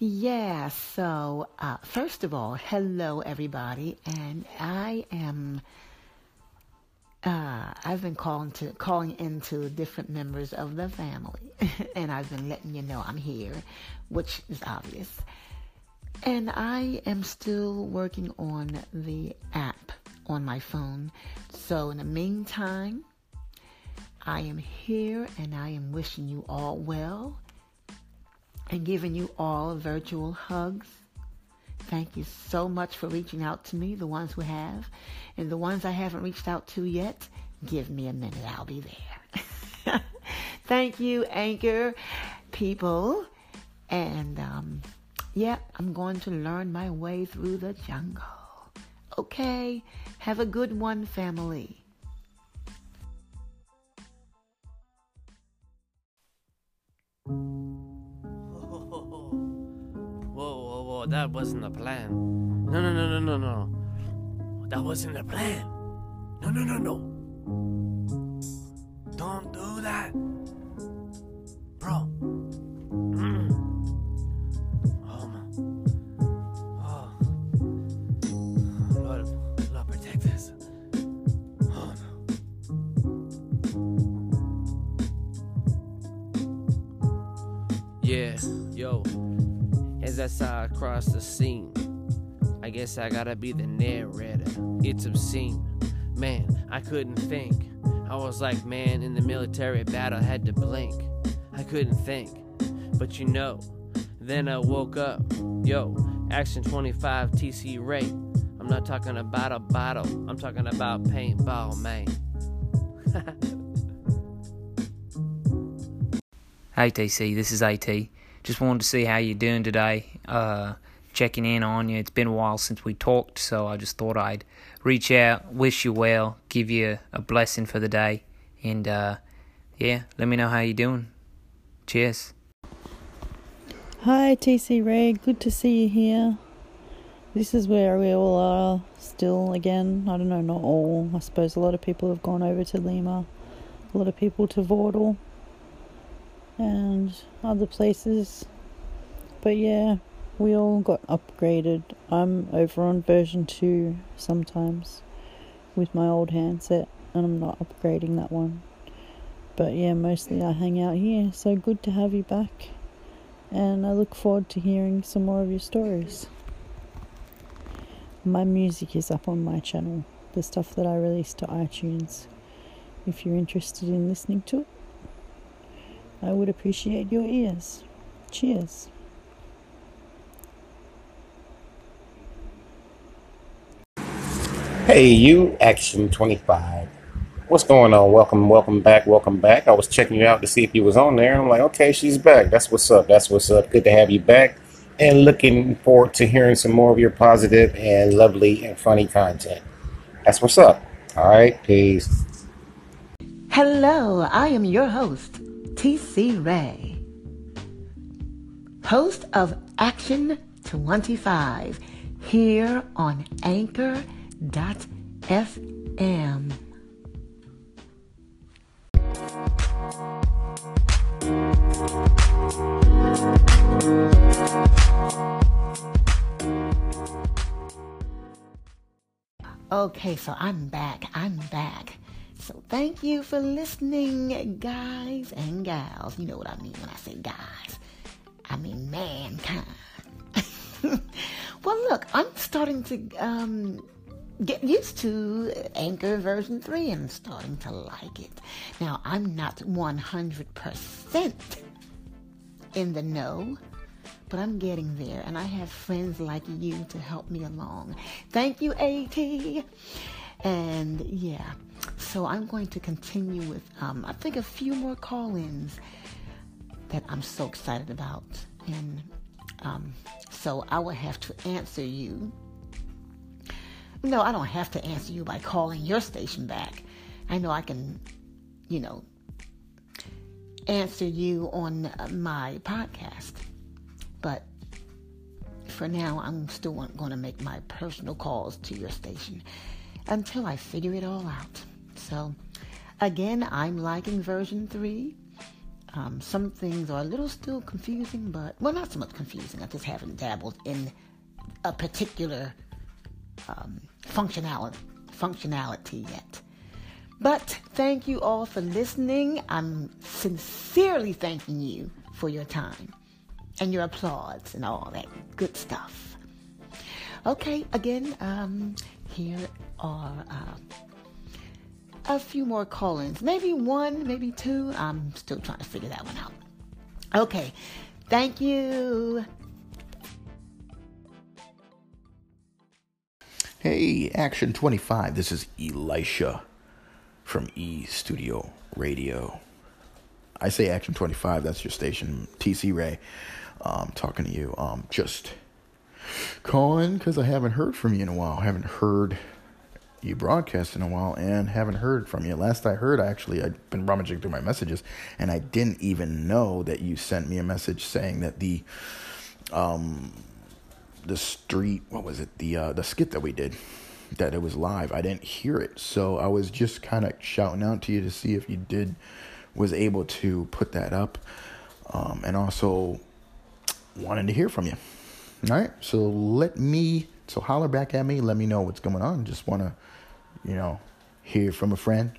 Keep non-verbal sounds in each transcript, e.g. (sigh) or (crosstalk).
Yeah, so uh, first of all, hello everybody, and I am. Uh, I've been calling to calling into different members of the family, (laughs) and I've been letting you know I'm here, which is obvious. And I am still working on the app on my phone. So in the meantime, I am here and I am wishing you all well and giving you all virtual hugs. Thank you so much for reaching out to me, the ones who have. And the ones I haven't reached out to yet, give me a minute. I'll be there. (laughs) Thank you, Anchor people. And um, yeah, I'm going to learn my way through the jungle. Okay, have a good one, family. That wasn't the plan. No, no, no, no, no, no. That wasn't the plan. No, no, no, no. Don't do that. Across the scene. I guess I gotta be the narrator. It's obscene. Man, I couldn't think. I was like, man, in the military battle, had to blink. I couldn't think. But you know, then I woke up. Yo, Action 25 TC Ray. I'm not talking about a bottle, I'm talking about paintball, man. (laughs) hey TC, this is AT. Just wanted to see how you're doing today. Uh, checking in on you. It's been a while since we talked, so I just thought I'd reach out, wish you well, give you a blessing for the day, and uh, yeah, let me know how you're doing. Cheers. Hi, TC Ray. Good to see you here. This is where we all are still again. I don't know, not all. I suppose a lot of people have gone over to Lima, a lot of people to Vordel and other places. But yeah, we all got upgraded. I'm over on version 2 sometimes with my old handset, and I'm not upgrading that one. But yeah, mostly I hang out here, so good to have you back. And I look forward to hearing some more of your stories. My music is up on my channel, the stuff that I release to iTunes, if you're interested in listening to it. I would appreciate your ears. Cheers. Hey, you, Action 25. What's going on? Welcome, welcome back, welcome back. I was checking you out to see if you was on there. I'm like, okay, she's back. That's what's up. That's what's up. Good to have you back. And looking forward to hearing some more of your positive and lovely and funny content. That's what's up. All right, peace. Hello, I am your host, TC Ray, host of Action 25 here on Anchor.fm. Okay, so I'm back. I'm back. So thank you for listening, guys and gals. You know what I mean when I say guys. I mean mankind. (laughs) well, look, I'm starting to um, get used to Anchor version 3 and I'm starting to like it. Now, I'm not 100% in the know, but I'm getting there and I have friends like you to help me along. Thank you, AT. And yeah, so I'm going to continue with, um, I think, a few more call ins that I'm so excited about. And um, so I will have to answer you. No, I don't have to answer you by calling your station back. I know I can, you know, answer you on my podcast. But for now, I'm still going to make my personal calls to your station until I figure it all out. So, again, I'm liking version 3, Um, some things are a little still confusing, but well, not so much confusing. I just haven't dabbled in a particular um, functionality functionality yet. But thank you all for listening. I'm sincerely thanking you for your time and your applause and all that good stuff. Okay, again, um, here are uh, a few more call ins. Maybe one, maybe two. I'm still trying to figure that one out. Okay, thank you. Hey, Action 25. This is Elisha from E Studio Radio. I say Action 25, that's your station, TC Ray. Um, talking to you. Um, just calling because I haven't heard from you in a while. I haven't heard you broadcast in a while and haven't heard from you. Last I heard, actually, I'd been rummaging through my messages and I didn't even know that you sent me a message saying that the um the street what was it the uh, the skit that we did that it was live. I didn't hear it, so I was just kind of shouting out to you to see if you did was able to put that up, um, and also wanted to hear from you. All right, so let me so holler back at me. Let me know what's going on. Just want to, you know, hear from a friend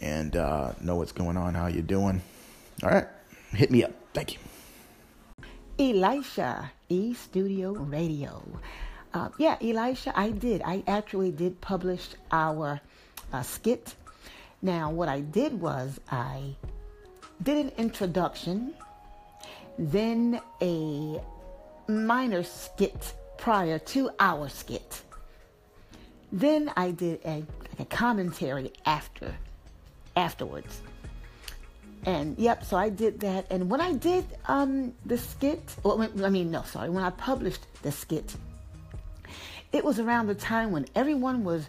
and uh, know what's going on. How you're doing? All right, hit me up. Thank you. Elisha, E Studio Radio. Uh, yeah, Elisha, I did. I actually did publish our uh, skit. Now, what I did was I did an introduction, then a minor skit prior to our skit. Then I did a, a commentary after, afterwards. And yep, so I did that. And when I did um, the skit, well, I mean, no, sorry, when I published the skit, it was around the time when everyone was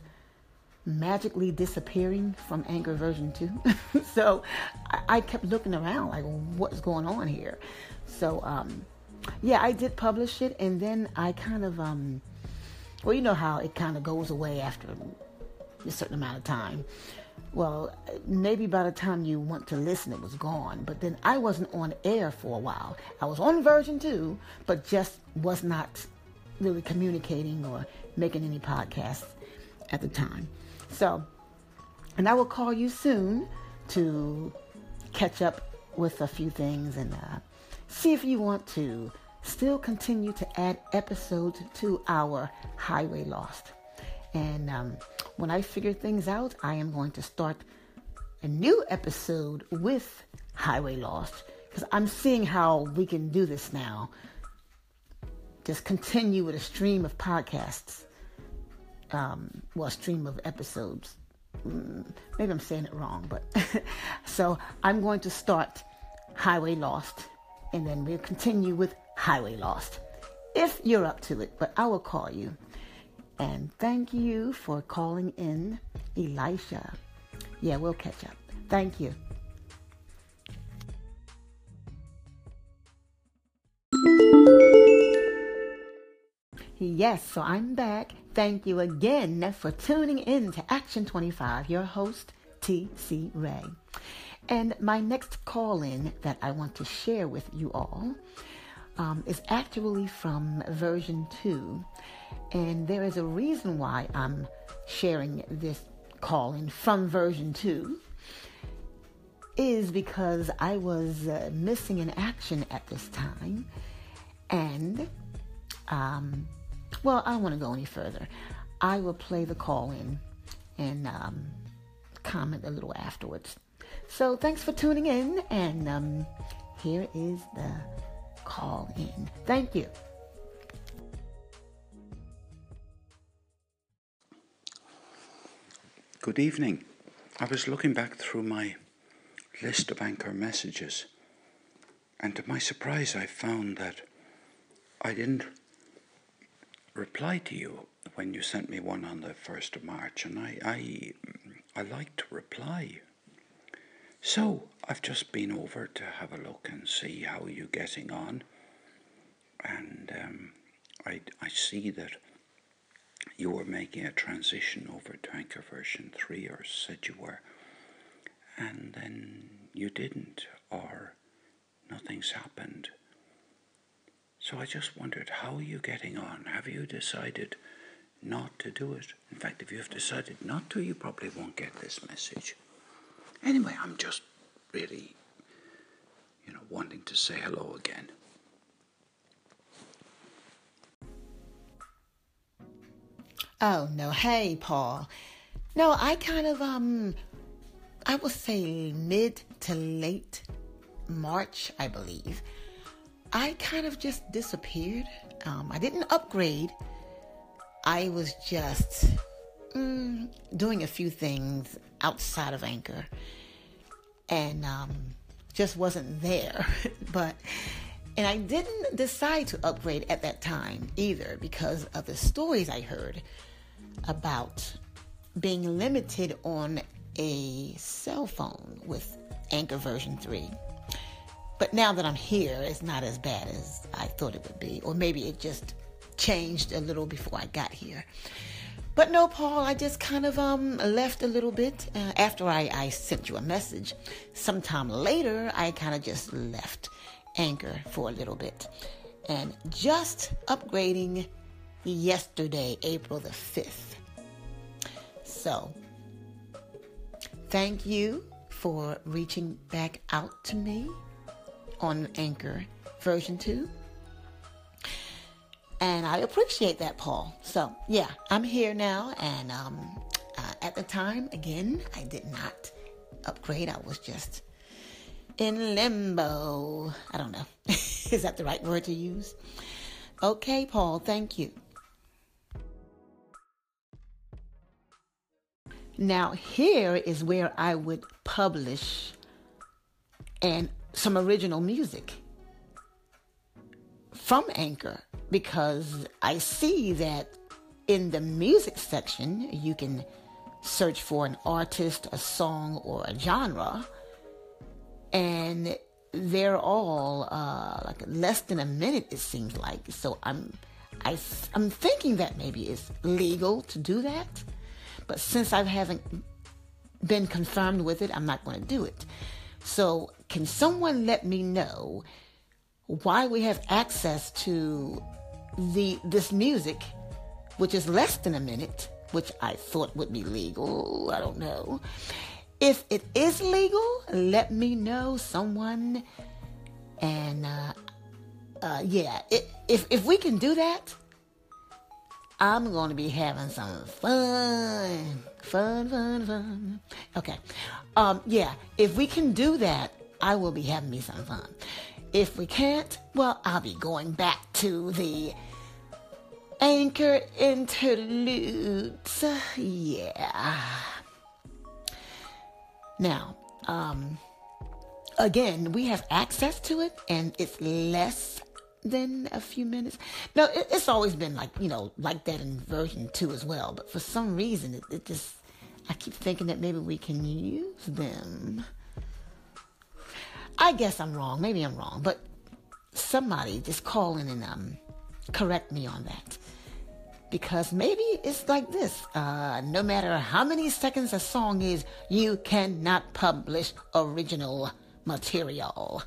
magically disappearing from Anchor version 2. (laughs) so I, I, kept looking around like, what's going on here? So, um, yeah, I did publish it, and then I kind of, um, well, you know how it kind of goes away after a certain amount of time. Well, maybe by the time you want to listen, it was gone. But then I wasn't on air for a while. I was on version two, but just was not really communicating or making any podcasts at the time. So, and I will call you soon to catch up with a few things and uh, see if you want to still continue to add episodes to our Highway Lost. And um, when I figure things out, I am going to start a new episode with Highway Lost because I'm seeing how we can do this now just continue with a stream of podcasts, um, well, stream of episodes. Mm, maybe I'm saying it wrong, but (laughs) so I'm going to start Highway Lost, and then we'll continue with Highway Lost if you're up to it. But I will call you. And thank you for calling in, Elisha. Yeah, we'll catch up. Thank you. Yes, so I'm back. Thank you again for tuning in to Action 25, your host, T.C. Ray. And my next call in that I want to share with you all um, is actually from version 2. And there is a reason why I'm sharing this call in from version 2 is because I was uh, missing in action at this time. And um, well, I don't want to go any further. I will play the call in and um, comment a little afterwards. So thanks for tuning in, and um, here is the call in. Thank you. Good evening. I was looking back through my list of anchor messages, and to my surprise, I found that I didn't reply to you when you sent me one on the 1st of March, and I, I, I like to reply. So I've just been over to have a look and see how you're getting on, and um, I, I see that you were making a transition over to Anchor version 3, or said you were, and then you didn't. or nothing's happened. So I just wondered, how are you getting on? Have you decided not to do it? In fact, if you have decided not to, you probably won't get this message. Anyway, I'm just really, you know, wanting to say hello again. Oh no, hey Paul. No, I kind of um I will say mid to late March, I believe. I kind of just disappeared. Um, I didn't upgrade. I was just mm, doing a few things outside of Anchor and um, just wasn't there. (laughs) but and I didn't decide to upgrade at that time either because of the stories I heard about being limited on a cell phone with Anchor version 3. But now that I'm here, it's not as bad as I thought it would be. Or maybe it just changed a little before I got here. But no, Paul, I just kind of um, left a little bit uh, after I, I sent you a message. Sometime later, I kind of just left Anchor for a little bit. And just upgrading yesterday, April the 5th. So, thank you for reaching back out to me on Anchor version 2. And I appreciate that, Paul. So, yeah, I'm here now. And um, uh, at the time, again, I did not upgrade. I was just in limbo. I don't know. (laughs) Is that the right word to use? Okay, Paul, thank you. Now, here is where I would publish and some original music from Anchor because I see that in the music section you can search for an artist, a song, or a genre, and they're all uh, like less than a minute. It seems like so. I'm I, I'm thinking that maybe it's legal to do that. But since I haven't been confirmed with it, I'm not going to do it. So, can someone let me know why we have access to the this music, which is less than a minute, which I thought would be legal? I don't know. If it is legal, let me know. Someone, and uh, uh, yeah, it, if if we can do that, I'm going to be having some fun. Fun, fun, fun. Okay. Um, yeah, if we can do that, I will be having me some fun. If we can't, well, I'll be going back to the anchor interludes. Yeah. Now, um, again, we have access to it and it's less than a few minutes. No, it, it's always been like, you know, like that in version 2 as well. But for some reason, it, it just, I keep thinking that maybe we can use them. I guess I'm wrong. Maybe I'm wrong. But somebody just call in and um, correct me on that. Because maybe it's like this. Uh, no matter how many seconds a song is, you cannot publish original material.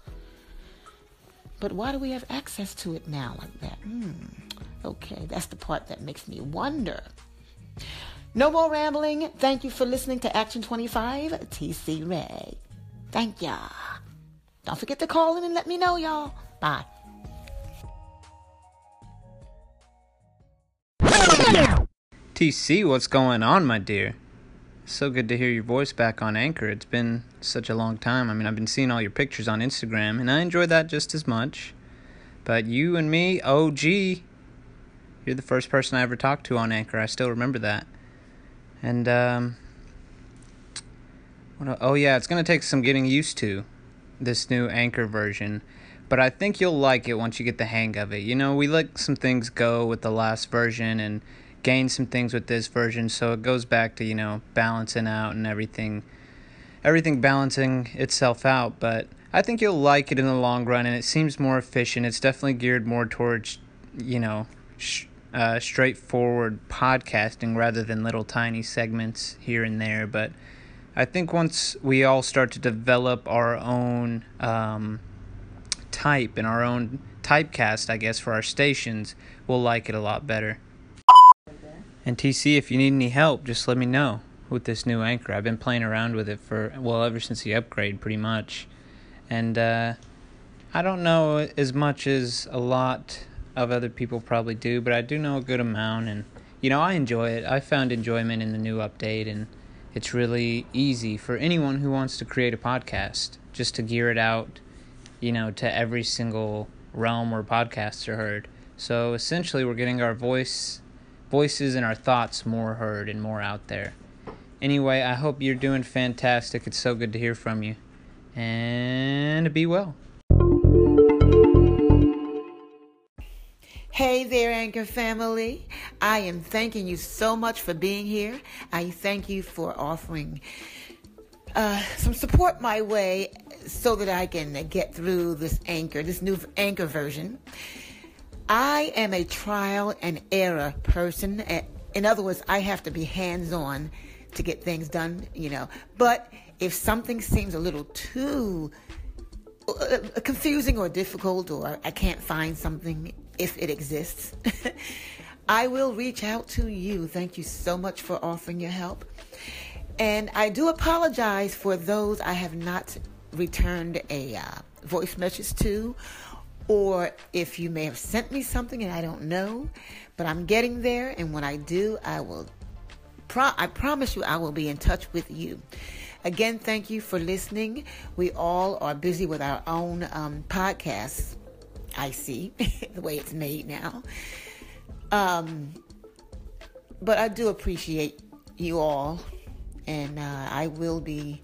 But why do we have access to it now like that? Hmm. Okay, that's the part that makes me wonder. No more rambling. Thank you for listening to Action 25, TC Ray. Thank ya. Don't forget to call in and let me know, y'all. Bye. TC, what's going on, my dear? So good to hear your voice back on Anchor. It's been such a long time. I mean, I've been seeing all your pictures on Instagram, and I enjoy that just as much. But you and me, OG, you're the first person I ever talked to on Anchor. I still remember that. And, um, oh, yeah, it's going to take some getting used to, this new Anchor version. But I think you'll like it once you get the hang of it. You know, we let some things go with the last version, and gained some things with this version. So it goes back to you know balancing out and everything everything balancing itself out. But i think you'll like it in the long run and it seems more efficient. It's definitely geared more towards you know sh- uh, straightforward podcasting rather than little tiny segments here and there. But I think once we all start to develop our own um, type and our own typecast, I guess, for our stations, we'll like it a lot better. And TC, if you need any help, just let me know with this new anchor. I've been playing around with it for, well, ever since the upgrade, pretty much. And uh, I don't know as much as a lot of other people probably do, but I do know a good amount. And, you know, I enjoy it. I found enjoyment in the new update, and it's really easy for anyone who wants to create a podcast just to gear it out, you know, to every single realm where podcasts are heard. So essentially, we're getting our voice, voices, and our thoughts more heard and more out there. Anyway, I hope you're doing fantastic. It's so good to hear from you. And be well. Hey there, Anchor family. I am thanking you so much for being here. I thank you for offering uh, some support my way so that I can get through this Anchor, this new Anchor version. I am a trial and error person. In other words, I have to be hands on to get things done, you know. But if something seems a little too uh, confusing or difficult, or I can't find something if it exists, (laughs) I will reach out to you. Thank you so much for offering your help. And I do apologize for those I have not returned a uh, voice message to, or if you may have sent me something and I don't know, but I'm getting there. And when I do, I will Pro- I promise you, I will be in touch with you. Again, thank you for listening. We all are busy with our own um, podcasts. I see (laughs) the way it's made now. Um, but I do appreciate you all, and uh, I will be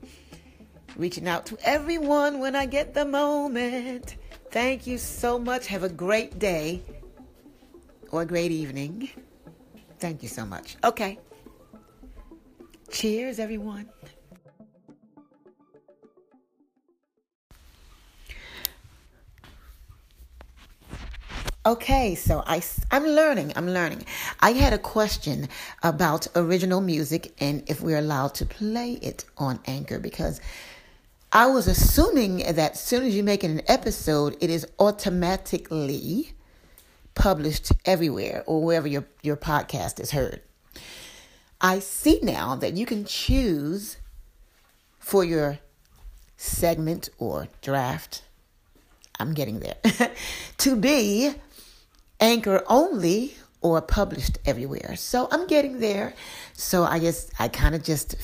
reaching out to everyone when I get the moment. Thank you so much. Have a great day or a great evening. Thank you so much. Okay. Cheers, everyone. Okay, so I, I'm learning. I'm learning. I had a question about original music and if we're allowed to play it on Anchor because I was assuming that as soon as you make an episode, it is automatically published everywhere or wherever your, your podcast is heard. I see now that you can choose for your segment or draft. I'm getting there. (laughs) to be anchor only or published everywhere. So I'm getting there. So I guess I kind of just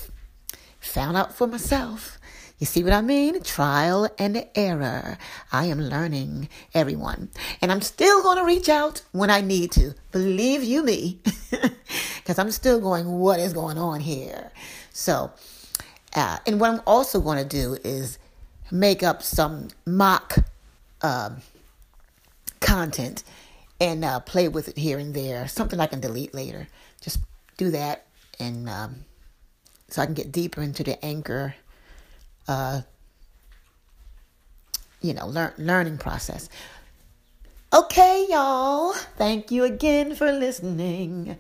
found out for myself you see what I mean? Trial and error. I am learning, everyone. And I'm still going to reach out when I need to. Believe you me. (laughs) Because I'm still going, what is going on here? So, uh, and what I'm also going to do is make up some mock uh, content and uh, play with it here and there. Something I can delete later. Just do that and um, so I can get deeper into the anchor uh, you know, learn, learning process. Okay, y'all. Thank you again for listening.